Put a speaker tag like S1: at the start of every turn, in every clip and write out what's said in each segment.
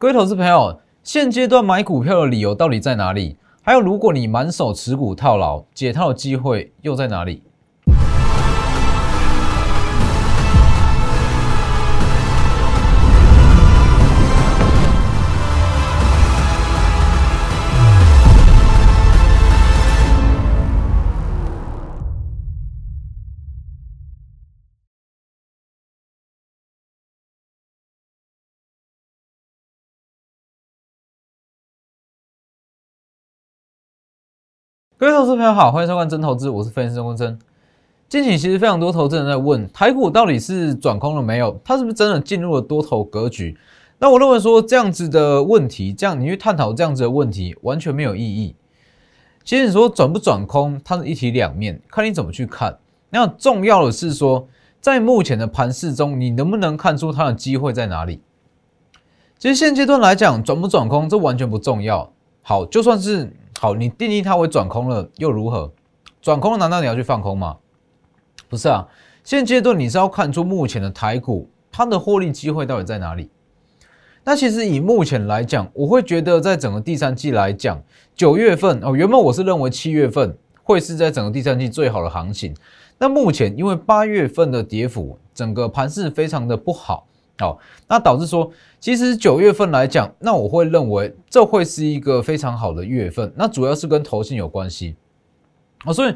S1: 各位投资朋友，现阶段买股票的理由到底在哪里？还有，如果你满手持股套牢，解套的机会又在哪里？各位投资朋友好，欢迎收看真投资，我是分析师钟真。近期其实非常多投资人在问台股到底是转空了没有？它是不是真的进入了多头格局？那我认为说这样子的问题，这样你去探讨这样子的问题完全没有意义。其实你说转不转空，它是一体两面，看你怎么去看。那重要的是说，在目前的盘势中，你能不能看出它的机会在哪里？其实现阶段来讲，转不转空这完全不重要。好，就算是。好，你定义它为转空了又如何？转空了难道你要去放空吗？不是啊，现阶段你是要看出目前的台股它的获利机会到底在哪里。那其实以目前来讲，我会觉得在整个第三季来讲，九月份哦，原本我是认为七月份会是在整个第三季最好的行情。那目前因为八月份的跌幅，整个盘势非常的不好。好，那导致说，其实九月份来讲，那我会认为这会是一个非常好的月份。那主要是跟投信有关系哦，所以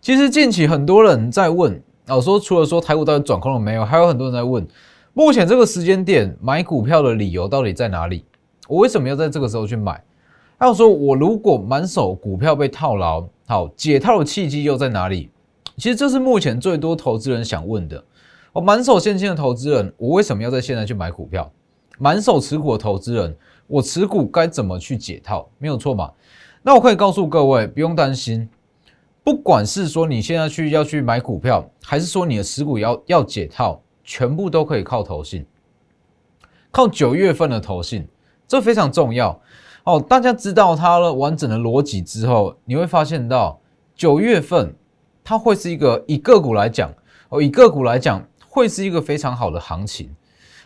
S1: 其实近期很多人在问哦，说除了说台股到底转空了没有，还有很多人在问，目前这个时间点买股票的理由到底在哪里？我为什么要在这个时候去买？还有说我如果满手股票被套牢，好解套的契机又在哪里？其实这是目前最多投资人想问的。我满手现金的投资人，我为什么要在现在去买股票？满手持股的投资人，我持股该怎么去解套？没有错嘛？那我可以告诉各位，不用担心。不管是说你现在去要去买股票，还是说你的持股要要解套，全部都可以靠投信，靠九月份的投信，这非常重要哦。大家知道它的完整的逻辑之后，你会发现到九月份它会是一个以个股来讲哦，以个股来讲。会是一个非常好的行情，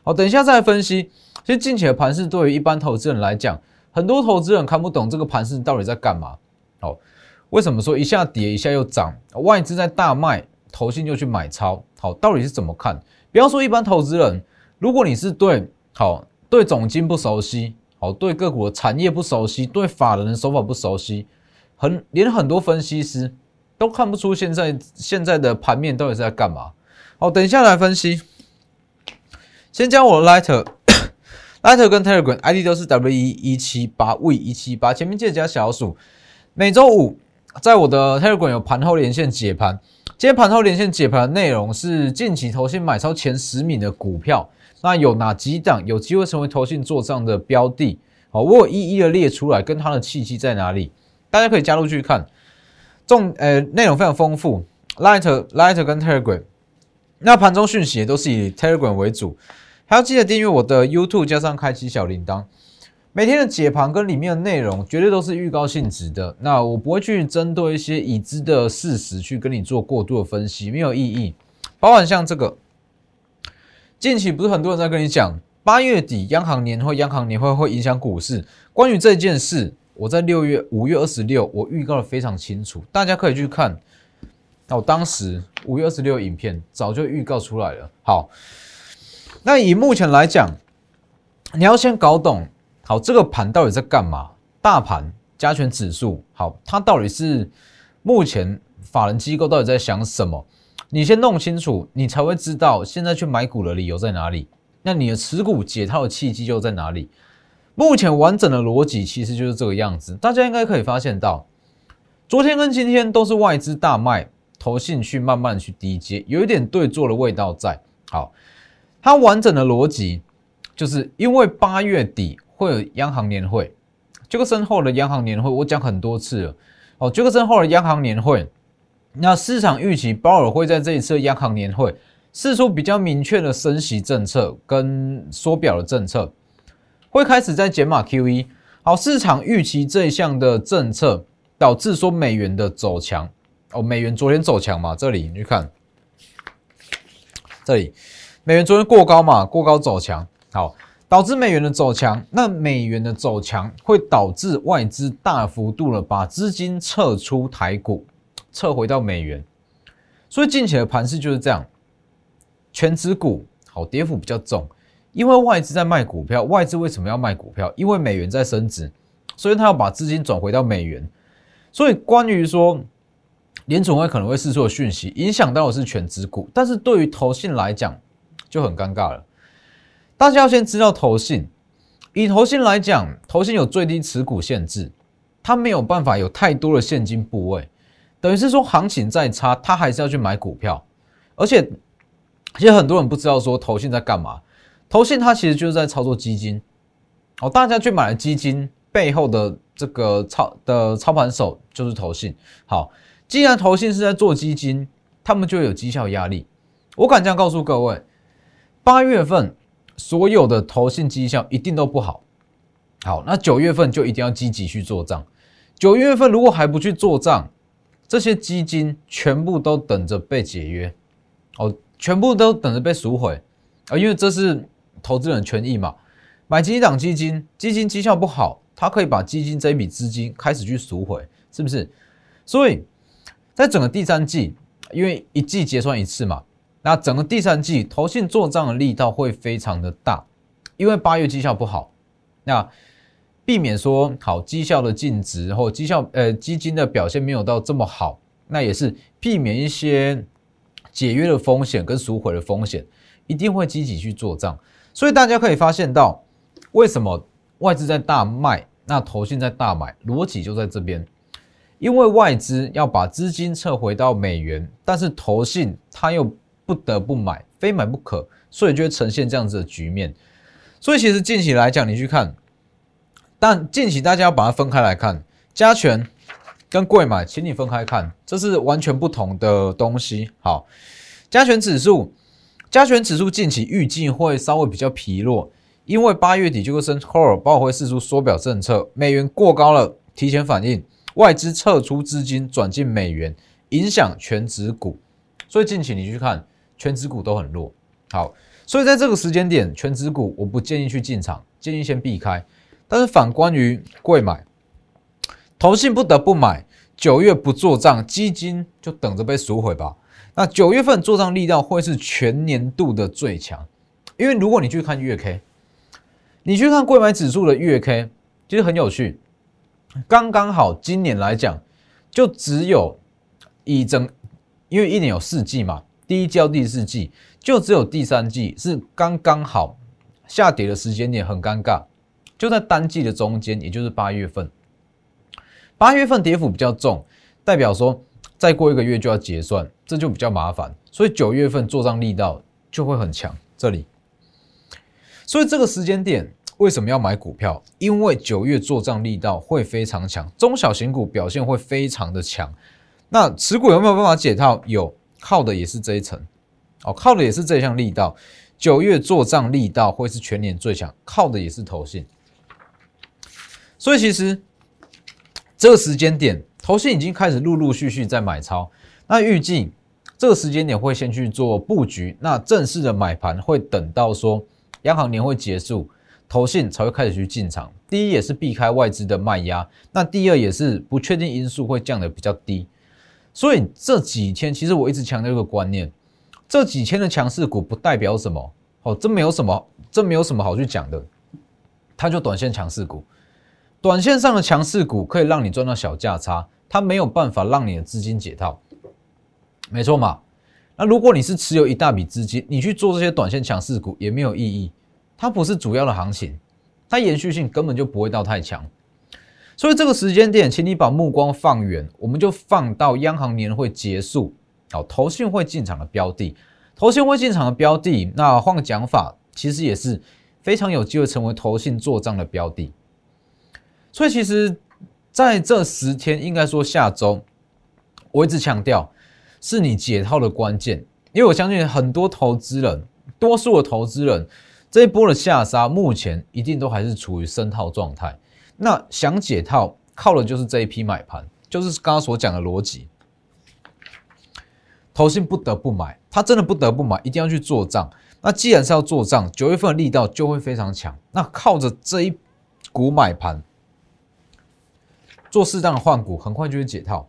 S1: 好，等一下再分析。其实近期的盘势对于一般投资人来讲，很多投资人看不懂这个盘势到底在干嘛。好，为什么说一下跌一下又涨？外资在大卖，投信就去买超。好，到底是怎么看？不要说一般投资人，如果你是对好对总金不熟悉，好对个股的产业不熟悉，对法人的手法不熟悉，很连很多分析师都看不出现在现在的盘面到底在干嘛。好，等一下来分析。先将我的 Lighter，Lighter 跟 Telegram ID 都是 W 一一七八 V 一七八，前面记得加小数。每周五在我的 Telegram 有盘后连线解盘。今天盘后连线解盘的内容是近期投信买超前十名的股票，那有哪几档有机会成为投信做账的标的？好，我一一的列出来，跟它的契机在哪里？大家可以加入去看。重呃，内容非常丰富。Lighter，Lighter 跟 Telegram。那盘中讯息也都是以 Telegram 为主，还要记得订阅我的 YouTube，加上开启小铃铛。每天的解盘跟里面的内容绝对都是预告性质的。那我不会去针对一些已知的事实去跟你做过度的分析，没有意义。包含像这个，近期不是很多人在跟你讲，八月底央行年会，央行年会会影响股市。关于这件事，我在六月五月二十六，我预告的非常清楚，大家可以去看。那我当时五月二十六影片早就预告出来了。好，那以目前来讲，你要先搞懂好这个盘到底在干嘛？大盘加权指数，好，它到底是目前法人机构到底在想什么？你先弄清楚，你才会知道现在去买股的理由在哪里。那你的持股解套的契机又在哪里？目前完整的逻辑其实就是这个样子。大家应该可以发现到，昨天跟今天都是外资大卖。投信去慢慢去低接，有一点对做的味道在。好，它完整的逻辑就是因为八月底会有央行年会，杰克森后的央行年会，我讲很多次了。哦，杰克森后的央行年会，那市场预期鲍尔会在这一次央行年会试出比较明确的升息政策跟缩表的政策，会开始在减码 QE。好，市场预期这一项的政策导致说美元的走强。哦，美元昨天走强嘛？这里你去看，这里美元昨天过高嘛？过高走强。好，导致美元的走强。那美元的走强会导致外资大幅度的把资金撤出台股，撤回到美元。所以近期的盘势就是这样，全指股好跌幅比较重，因为外资在卖股票。外资为什么要卖股票？因为美元在升值，所以他要把资金转回到美元。所以关于说联总会可能会释出讯息，影响到的是全指股，但是对于投信来讲就很尴尬了。大家要先知道投信，以投信来讲，投信有最低持股限制，它没有办法有太多的现金部位。等于是说，行情再差，他还是要去买股票，而且，其实很多人不知道说投信在干嘛。投信它其实就是在操作基金，哦，大家去买了基金背后的这个操的操盘手就是投信。好，既然投信是在做基金，他们就有绩效压力。我敢这样告诉各位，八月份所有的投信绩效一定都不好。好，那九月份就一定要积极去做账。九月份如果还不去做账，这些基金全部都等着被解约，哦，全部都等着被赎回啊！因为这是投资人权益嘛，买几档基金，基金绩效不好，他可以把基金这一笔资金开始去赎回，是不是？所以在整个第三季，因为一季结算一次嘛，那整个第三季投信做账的力道会非常的大，因为八月绩效不好，那。避免说好绩效的净值或绩效呃基金的表现没有到这么好，那也是避免一些解约的风险跟赎回的风险，一定会积极去做账。所以大家可以发现到，为什么外资在大卖，那投信在大买，逻辑就在这边。因为外资要把资金撤回到美元，但是投信他又不得不买，非买不可，所以就会呈现这样子的局面。所以其实近期来讲，你去看。但近期大家要把它分开来看，加权跟贵买，请你分开看，这是完全不同的东西。好，加权指数，加权指数近期预计会稍微比较疲弱，因为八月底就会升 core，包括会释出缩表政策，美元过高了，提前反应，外资撤出资金转进美元，影响全指股，所以近期你去看全指股都很弱。好，所以在这个时间点，全指股我不建议去进场，建议先避开。但是反观于贵买，投信不得不买，九月不做账，基金就等着被赎回吧。那九月份做账力道会是全年度的最强，因为如果你去看月 K，你去看贵买指数的月 K，其实很有趣，刚刚好今年来讲，就只有一整，因为一年有四季嘛，第一季到第四季，就只有第三季是刚刚好下跌的时间点，很尴尬。就在单季的中间，也就是八月份，八月份跌幅比较重，代表说再过一个月就要结算，这就比较麻烦，所以九月份做账力道就会很强。这里，所以这个时间点为什么要买股票？因为九月做账力道会非常强，中小型股表现会非常的强。那持股有没有办法解套？有，靠的也是这一层，哦，靠的也是这项力道。九月做账力道会是全年最强，靠的也是投信。所以其实这个时间点，投信已经开始陆陆续续在买超。那预计这个时间点会先去做布局，那正式的买盘会等到说央行年会结束，投信才会开始去进场。第一也是避开外资的卖压，那第二也是不确定因素会降的比较低。所以这几天其实我一直强调一个观念：这几天的强势股不代表什么，哦，这没有什么，这没有什么好去讲的，它就短线强势股。短线上的强势股可以让你赚到小价差，它没有办法让你的资金解套，没错嘛？那如果你是持有一大笔资金，你去做这些短线强势股也没有意义，它不是主要的行情，它延续性根本就不会到太强。所以这个时间点，请你把目光放远，我们就放到央行年会结束，好，投信会进场的标的，投信会进场的标的，那换个讲法，其实也是非常有机会成为投信做账的标的。所以其实在这十天，应该说下周，我一直强调是你解套的关键，因为我相信很多投资人，多数的投资人这一波的下杀，目前一定都还是处于深套状态。那想解套，靠的就是这一批买盘，就是刚刚所讲的逻辑。投信不得不买，他真的不得不买，一定要去做账。那既然是要做账，九月份的力道就会非常强。那靠着这一股买盘做适当的换股，很快就会解套，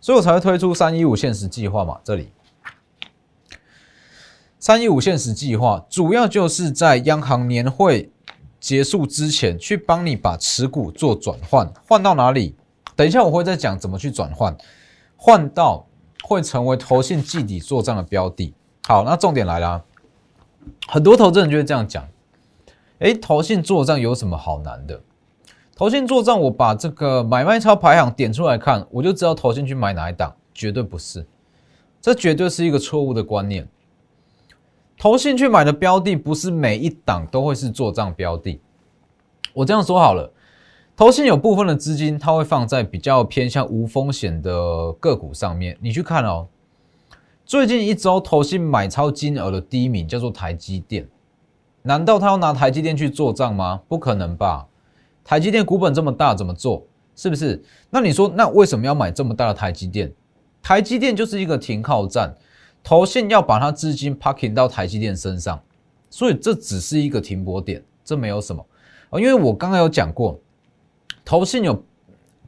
S1: 所以我才会推出三一五限时计划嘛。这里三一五限时计划主要就是在央行年会结束之前，去帮你把持股做转换，换到哪里？等一下我会再讲怎么去转换，换到会成为投信季底做账的标的。好，那重点来了，很多投资人就会这样讲。哎，投信做账有什么好难的？投信做账，我把这个买卖超排行点出来看，我就知道投信去买哪一档，绝对不是，这绝对是一个错误的观念。投信去买的标的，不是每一档都会是做账标的。我这样说好了，投信有部分的资金，它会放在比较偏向无风险的个股上面。你去看哦，最近一周投信买超金额的第一名叫做台积电。难道他要拿台积电去做账吗？不可能吧！台积电股本这么大，怎么做？是不是？那你说，那为什么要买这么大的台积电？台积电就是一个停靠站，投信要把它资金 parking 到台积电身上，所以这只是一个停泊点，这没有什么啊。因为我刚刚有讲过，投信有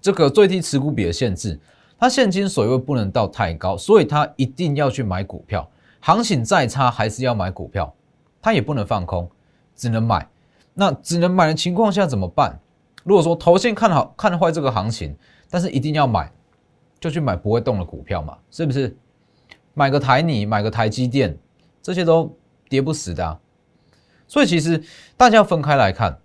S1: 这个最低持股比的限制，它现金水位不能到太高，所以它一定要去买股票，行情再差还是要买股票。它也不能放空，只能买。那只能买的情况下怎么办？如果说投信看好看坏这个行情，但是一定要买，就去买不会动的股票嘛，是不是？买个台泥，买个台积电，这些都跌不死的。所以其实大家要分开来看。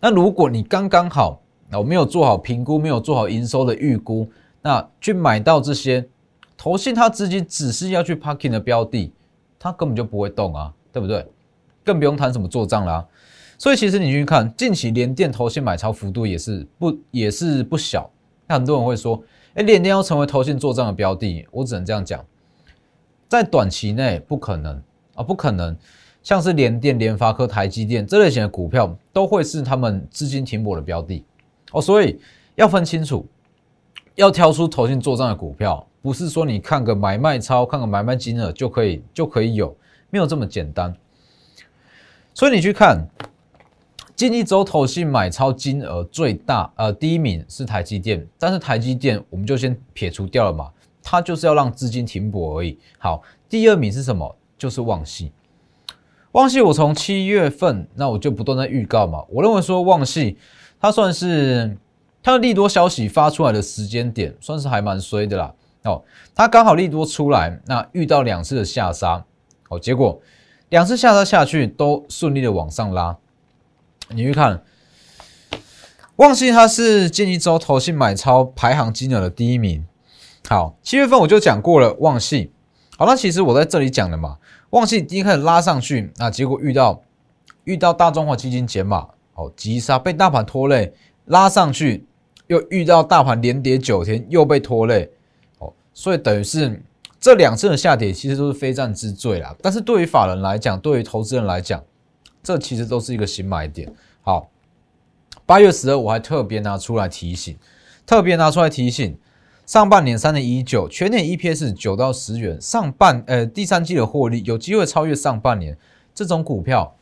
S1: 那如果你刚刚好，我没有做好评估，没有做好营收的预估，那去买到这些投信，它资金只是要去 parking 的标的，它根本就不会动啊。对不对？更不用谈什么做账啦。所以其实你去看近期连电投信买超幅度也是不也是不小。那很多人会说，哎，连电要成为投信做账的标的，我只能这样讲，在短期内不可能啊，不可能。像是联电、联发科、台积电这类型的股票，都会是他们资金停泊的标的哦。所以要分清楚，要挑出投信做账的股票，不是说你看个买卖超，看个买卖金额就可以就可以有。没有这么简单，所以你去看近一周投信买超金额最大，呃，第一名是台积电，但是台积电我们就先撇除掉了嘛，它就是要让资金停泊而已。好，第二名是什么？就是旺系。旺系我从七月份那我就不断在预告嘛，我认为说旺系它算是它的利多消息发出来的时间点，算是还蛮衰的啦。哦，它刚好利多出来，那遇到两次的下杀。好，结果两次下杀下去都顺利的往上拉。你去看，旺系它是近一周投信买超排行金额的第一名。好，七月份我就讲过了，旺信。好，那其实我在这里讲的嘛，旺信第一开始拉上去，那结果遇到遇到大中华基金减码，哦，急杀被大盘拖累，拉上去又遇到大盘连跌九天又被拖累，哦，所以等于是。这两次的下跌其实都是非战之罪啦，但是对于法人来讲，对于投资人来讲，这其实都是一个新买点。好，八月十二我还特别拿出来提醒，特别拿出来提醒，上半年三点一九，全年 EPS 九到十元，上半呃第三季的获利有机会超越上半年，这种股票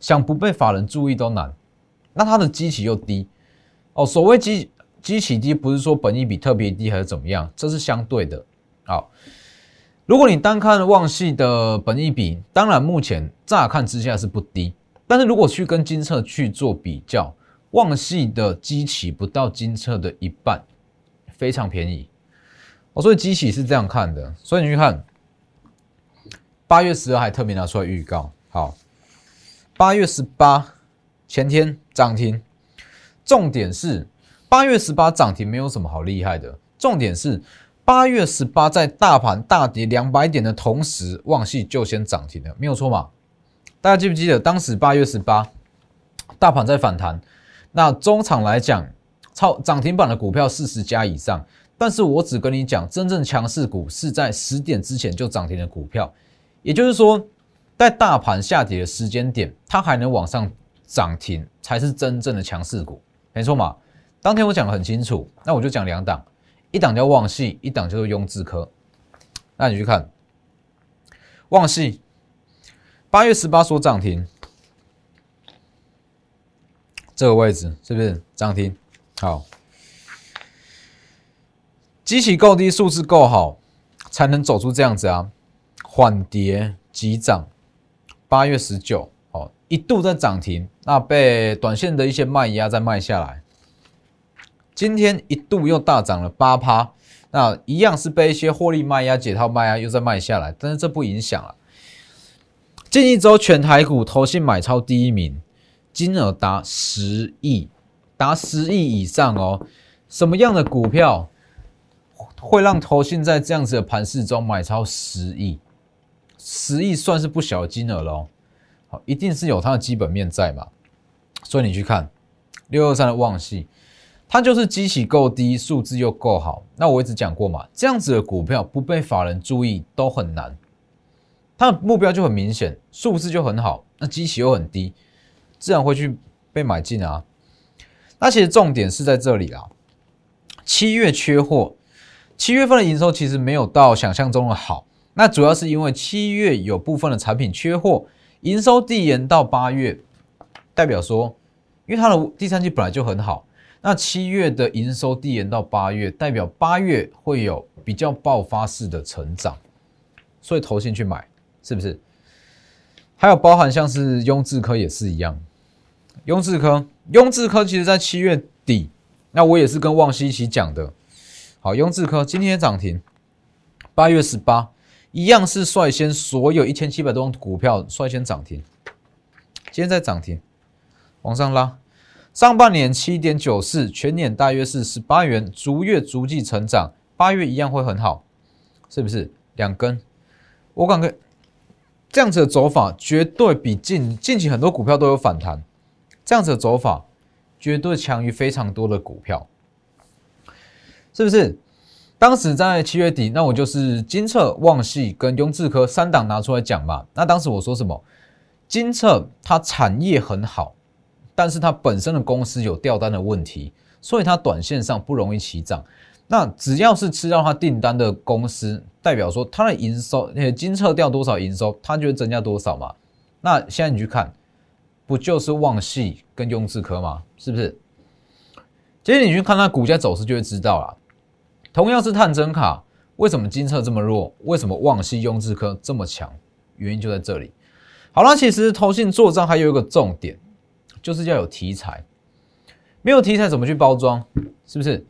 S1: 想不被法人注意都难。那它的基期又低哦，所谓基基期低，不是说本益比特别低还是怎么样，这是相对的。好。如果你单看旺系的本益比，当然目前乍看之下是不低，但是如果去跟金策去做比较，旺系的基期不到金策的一半，非常便宜。哦，所以机器是这样看的，所以你去看八月十二还特别拿出来预告，好，八月十八前天涨停，重点是八月十八涨停没有什么好厉害的，重点是。八月十八，在大盘大跌两百点的同时，旺系就先涨停了，没有错嘛？大家记不记得当时八月十八，大盘在反弹，那中场来讲，超涨停板的股票四十家以上，但是我只跟你讲，真正强势股是在十点之前就涨停的股票，也就是说，在大盘下跌的时间点，它还能往上涨停，才是真正的强势股，没错嘛？当天我讲的很清楚，那我就讲两档。一档叫旺系，一档叫做雍智科。那你去看旺系，八月十八所涨停，这个位置是不是涨停？好，机器够低，数字够好，才能走出这样子啊，缓跌急涨。八月十九，哦，一度在涨停，那被短线的一些卖压再卖下来。今天一度又大涨了八趴，那一样是被一些获利卖压解套卖压又在卖下来，但是这不影响了。近一周全台股投信买超第一名，金额达十亿，达十亿以上哦。什么样的股票会让投信在这样子的盘势中买超十亿？十亿算是不小的金额喽。好，一定是有它的基本面在嘛。所以你去看六二三的旺系。它就是基企够低，数字又够好。那我一直讲过嘛，这样子的股票不被法人注意都很难。它的目标就很明显，数字就很好，那基企又很低，自然会去被买进啊。那其实重点是在这里啦。七月缺货，七月份的营收其实没有到想象中的好。那主要是因为七月有部分的产品缺货，营收递延到八月，代表说，因为它的第三季本来就很好。那七月的营收递延到八月，代表八月会有比较爆发式的成长，所以投信去买，是不是？还有包含像是雍智科也是一样，雍智科，雍智科其实在七月底，那我也是跟旺西一起讲的。好，雍智科今天涨停，八月十八一样是率先所有一千七百多张股票率先涨停，今天在涨停，往上拉。上半年七点九四，全年大约是十八元，逐月逐季成长，八月一样会很好，是不是？两根，我感觉这样子的走法绝对比近近期很多股票都有反弹，这样子的走法绝对强于非常多的股票，是不是？当时在七月底，那我就是金策、旺系跟雍智科三档拿出来讲嘛。那当时我说什么？金策它产业很好。但是它本身的公司有掉单的问题，所以它短线上不容易起涨。那只要是吃到它订单的公司，代表说它的营收，金策掉多少营收，它就会增加多少嘛。那现在你去看，不就是旺系跟雍智科吗？是不是？其实你去看它股价走势，就会知道了。同样是探针卡，为什么金策这么弱？为什么旺系、雍智科这么强？原因就在这里。好了，其实投信做账还有一个重点。就是要有题材，没有题材怎么去包装？是不是？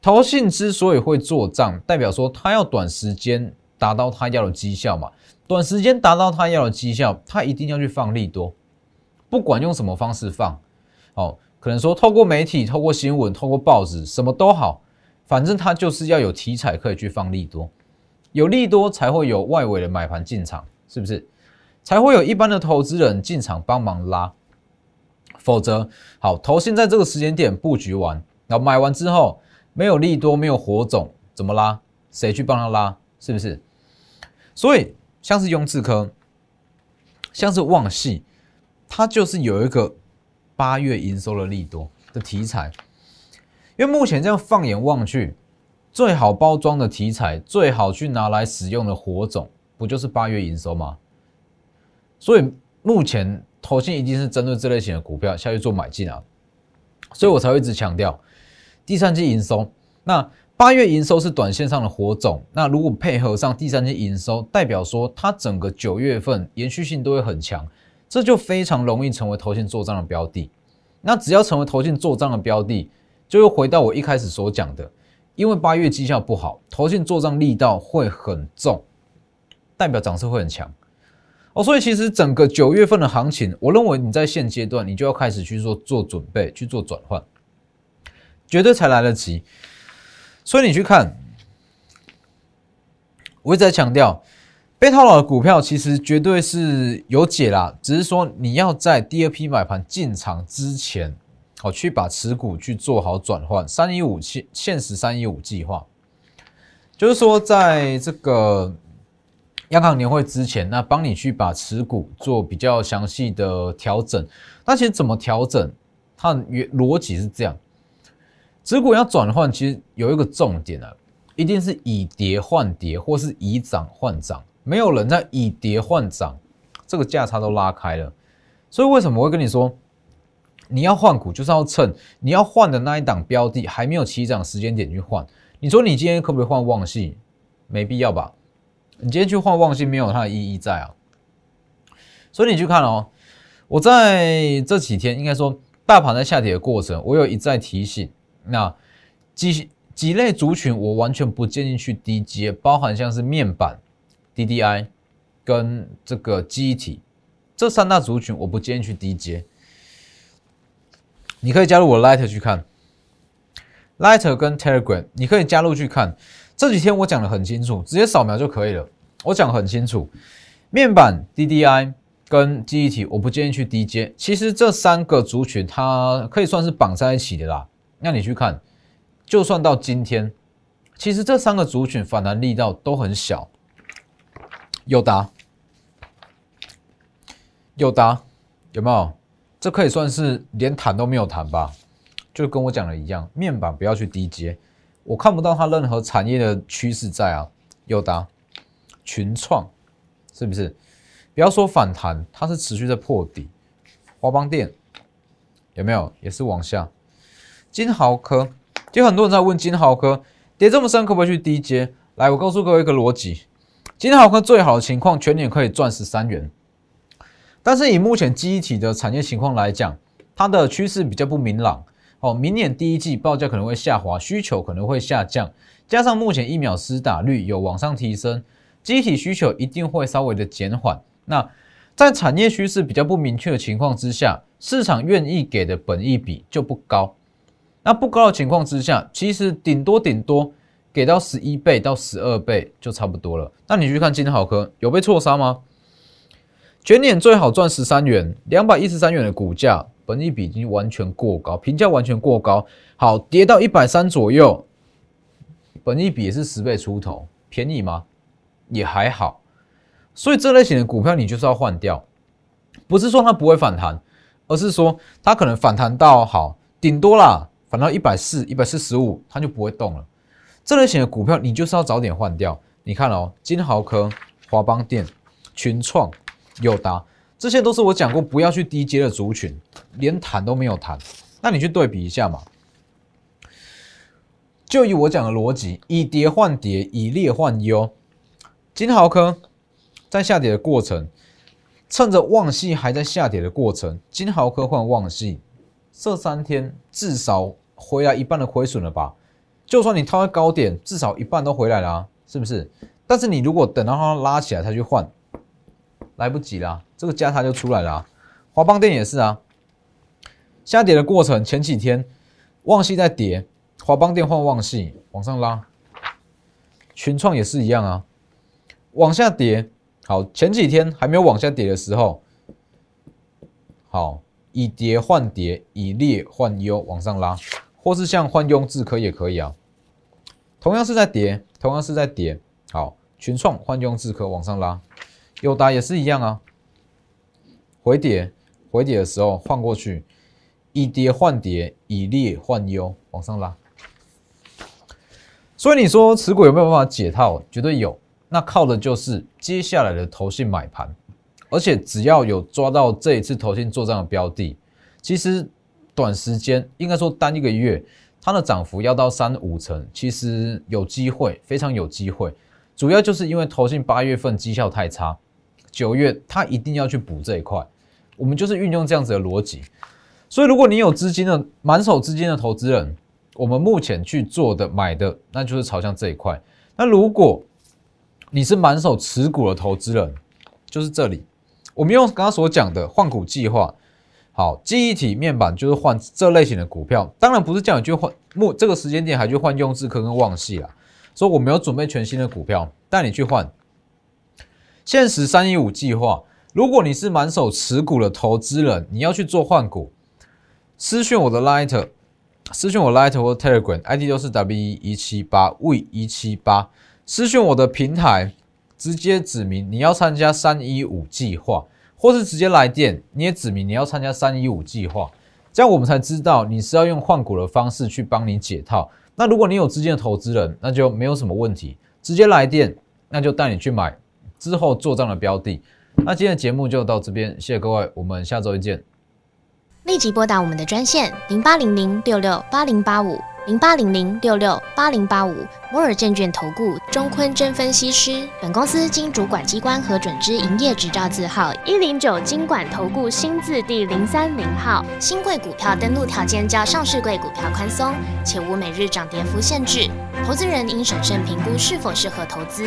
S1: 投信之所以会做账，代表说他要短时间达到他要的绩效嘛。短时间达到他要的绩效，他一定要去放利多，不管用什么方式放，哦，可能说透过媒体、透过新闻、透过报纸，什么都好，反正他就是要有题材可以去放利多，有利多才会有外围的买盘进场，是不是？才会有一般的投资人进场帮忙拉。否则，好，投信在这个时间点布局完，然后买完之后没有利多，没有火种，怎么拉？谁去帮他拉？是不是？所以像是雍智科，像是旺系，它就是有一个八月营收的利多的题材。因为目前这样放眼望去，最好包装的题材，最好去拿来使用的火种，不就是八月营收吗？所以目前。投信一定是针对这类型的股票下去做买进啊，所以我才会一直强调第三季营收。那八月营收是短线上的火种，那如果配合上第三季营收，代表说它整个九月份延续性都会很强，这就非常容易成为投信做账的标的。那只要成为投信做账的标的，就又回到我一开始所讲的，因为八月绩效不好，投信做账力道会很重，代表涨势会很强。哦，所以其实整个九月份的行情，我认为你在现阶段，你就要开始去做做准备，去做转换，绝对才来得及。所以你去看，我一直在强调，被套牢的股票其实绝对是有解啦，只是说你要在第二批买盘进场之前，好去把持股去做好转换。三一五现现实三一五计划，就是说在这个。央行年会之前，那帮你去把持股做比较详细的调整。那其实怎么调整？它原逻辑是这样：持股要转换，其实有一个重点啊，一定是以跌换跌，或是以涨换涨。没有人在以跌换涨，这个价差都拉开了。所以为什么我会跟你说，你要换股就是要趁你要换的那一档标的还没有起涨时间点去换。你说你今天可不可以换旺系？没必要吧？你今天去换旺系没有它的意义在啊。所以你去看哦，我在这几天应该说大盘在下跌的过程，我有一再提醒，那几几类族群我完全不建议去低接，包含像是面板、DDI 跟这个记忆体这三大族群，我不建议去低接。你可以加入我 Light 去看，Light 跟 Telegram，你可以加入去看。这几天我讲的很清楚，直接扫描就可以了。我讲很清楚，面板、DDI 跟记忆体，我不建议去低接。其实这三个族群它可以算是绑在一起的啦。那你去看。就算到今天，其实这三个族群反弹力道都很小。友达，友达有没有？这可以算是连谈都没有谈吧？就跟我讲的一样，面板不要去低接，我看不到它任何产业的趋势在啊。友达、群创，是不是？不要说反弹，它是持续在破底。华邦电有没有？也是往下。金豪科。就很多人在问金豪科跌这么深可不可以去低接？来，我告诉各位一个逻辑：今天好看最好的情况全年可以赚十三元，但是以目前机体的产业情况来讲，它的趋势比较不明朗。哦，明年第一季报价可能会下滑，需求可能会下降，加上目前疫苗施打率有往上提升，机体需求一定会稍微的减缓。那在产业趋势比较不明确的情况之下，市场愿意给的本益比就不高。那不高的情况之下，其实顶多顶多给到十一倍到十二倍就差不多了。那你去看金好科有被错杀吗？全年最好赚十三元，两百一十三元的股价，本益比已经完全过高，评价完全过高。好，跌到一百三左右，本益比也是十倍出头，便宜吗？也还好。所以这类型的股票你就是要换掉，不是说它不会反弹，而是说它可能反弹到好顶多啦。反到一百四、一百四十五，它就不会动了。这类型的股票，你就是要早点换掉。你看哦，金豪科、华邦电、群创、友达，这些都是我讲过不要去低阶的族群，连谈都没有谈。那你去对比一下嘛。就以我讲的逻辑，以跌换跌，以劣换优。金豪科在下跌的过程，趁着旺系还在下跌的过程，金豪科换旺系。这三天至少回来一半的亏损了吧？就算你套在高点，至少一半都回来了，是不是？但是你如果等到它拉起来才去换，来不及了，这个价差就出来了。华邦电也是啊，下跌的过程前几天旺系在跌，华邦电换旺系往上拉，群创也是一样啊，往下跌。好，前几天还没有往下跌的时候，好。以跌换跌，以劣换优，往上拉，或是像换庸智科也可以啊。同样是在跌，同样是在跌。好，群创换庸智科往上拉，友达也是一样啊。回跌，回跌的时候换过去，以跌换跌，以劣换优，往上拉。所以你说持股有没有办法解套？绝对有。那靠的就是接下来的投信买盘。而且只要有抓到这一次投信做账的标的，其实短时间应该说单一个月，它的涨幅要到三五成，其实有机会，非常有机会。主要就是因为投信八月份绩效太差，九月它一定要去补这一块。我们就是运用这样子的逻辑。所以如果你有资金的满手资金的投资人，我们目前去做的买的，那就是朝向这一块。那如果你是满手持股的投资人，就是这里。我们用刚刚所讲的换股计划，好，记忆体面板就是换这类型的股票，当然不是叫你去换，目这个时间点还去换用智科跟旺系啦。所以我没有准备全新的股票带你去换。限时三一五计划，如果你是满手持股的投资人，你要去做换股，私讯我的 Light，私讯我 Light 或 Telegram，ID 都是 W 一七八 V 一七八，私讯我的平台。直接指明你要参加三一五计划，或是直接来电，你也指明你要参加三一五计划，这样我们才知道你是要用换股的方式去帮你解套。那如果你有资金的投资人，那就没有什么问题，直接来电，那就带你去买之后做账的标的。那今天的节目就到这边，谢谢各位，我们下周一见。
S2: 立即拨打我们的专线零八零零六六八零八五零八零零六六八零八五摩尔证券投顾钟坤真分析师。本公司经主管机关核准之营业执照字号一零九经管投顾新字第零三零号。新贵股票登录条件较上市贵股票宽松，且无每日涨跌幅限制。投资人应审慎评估是否适合投资。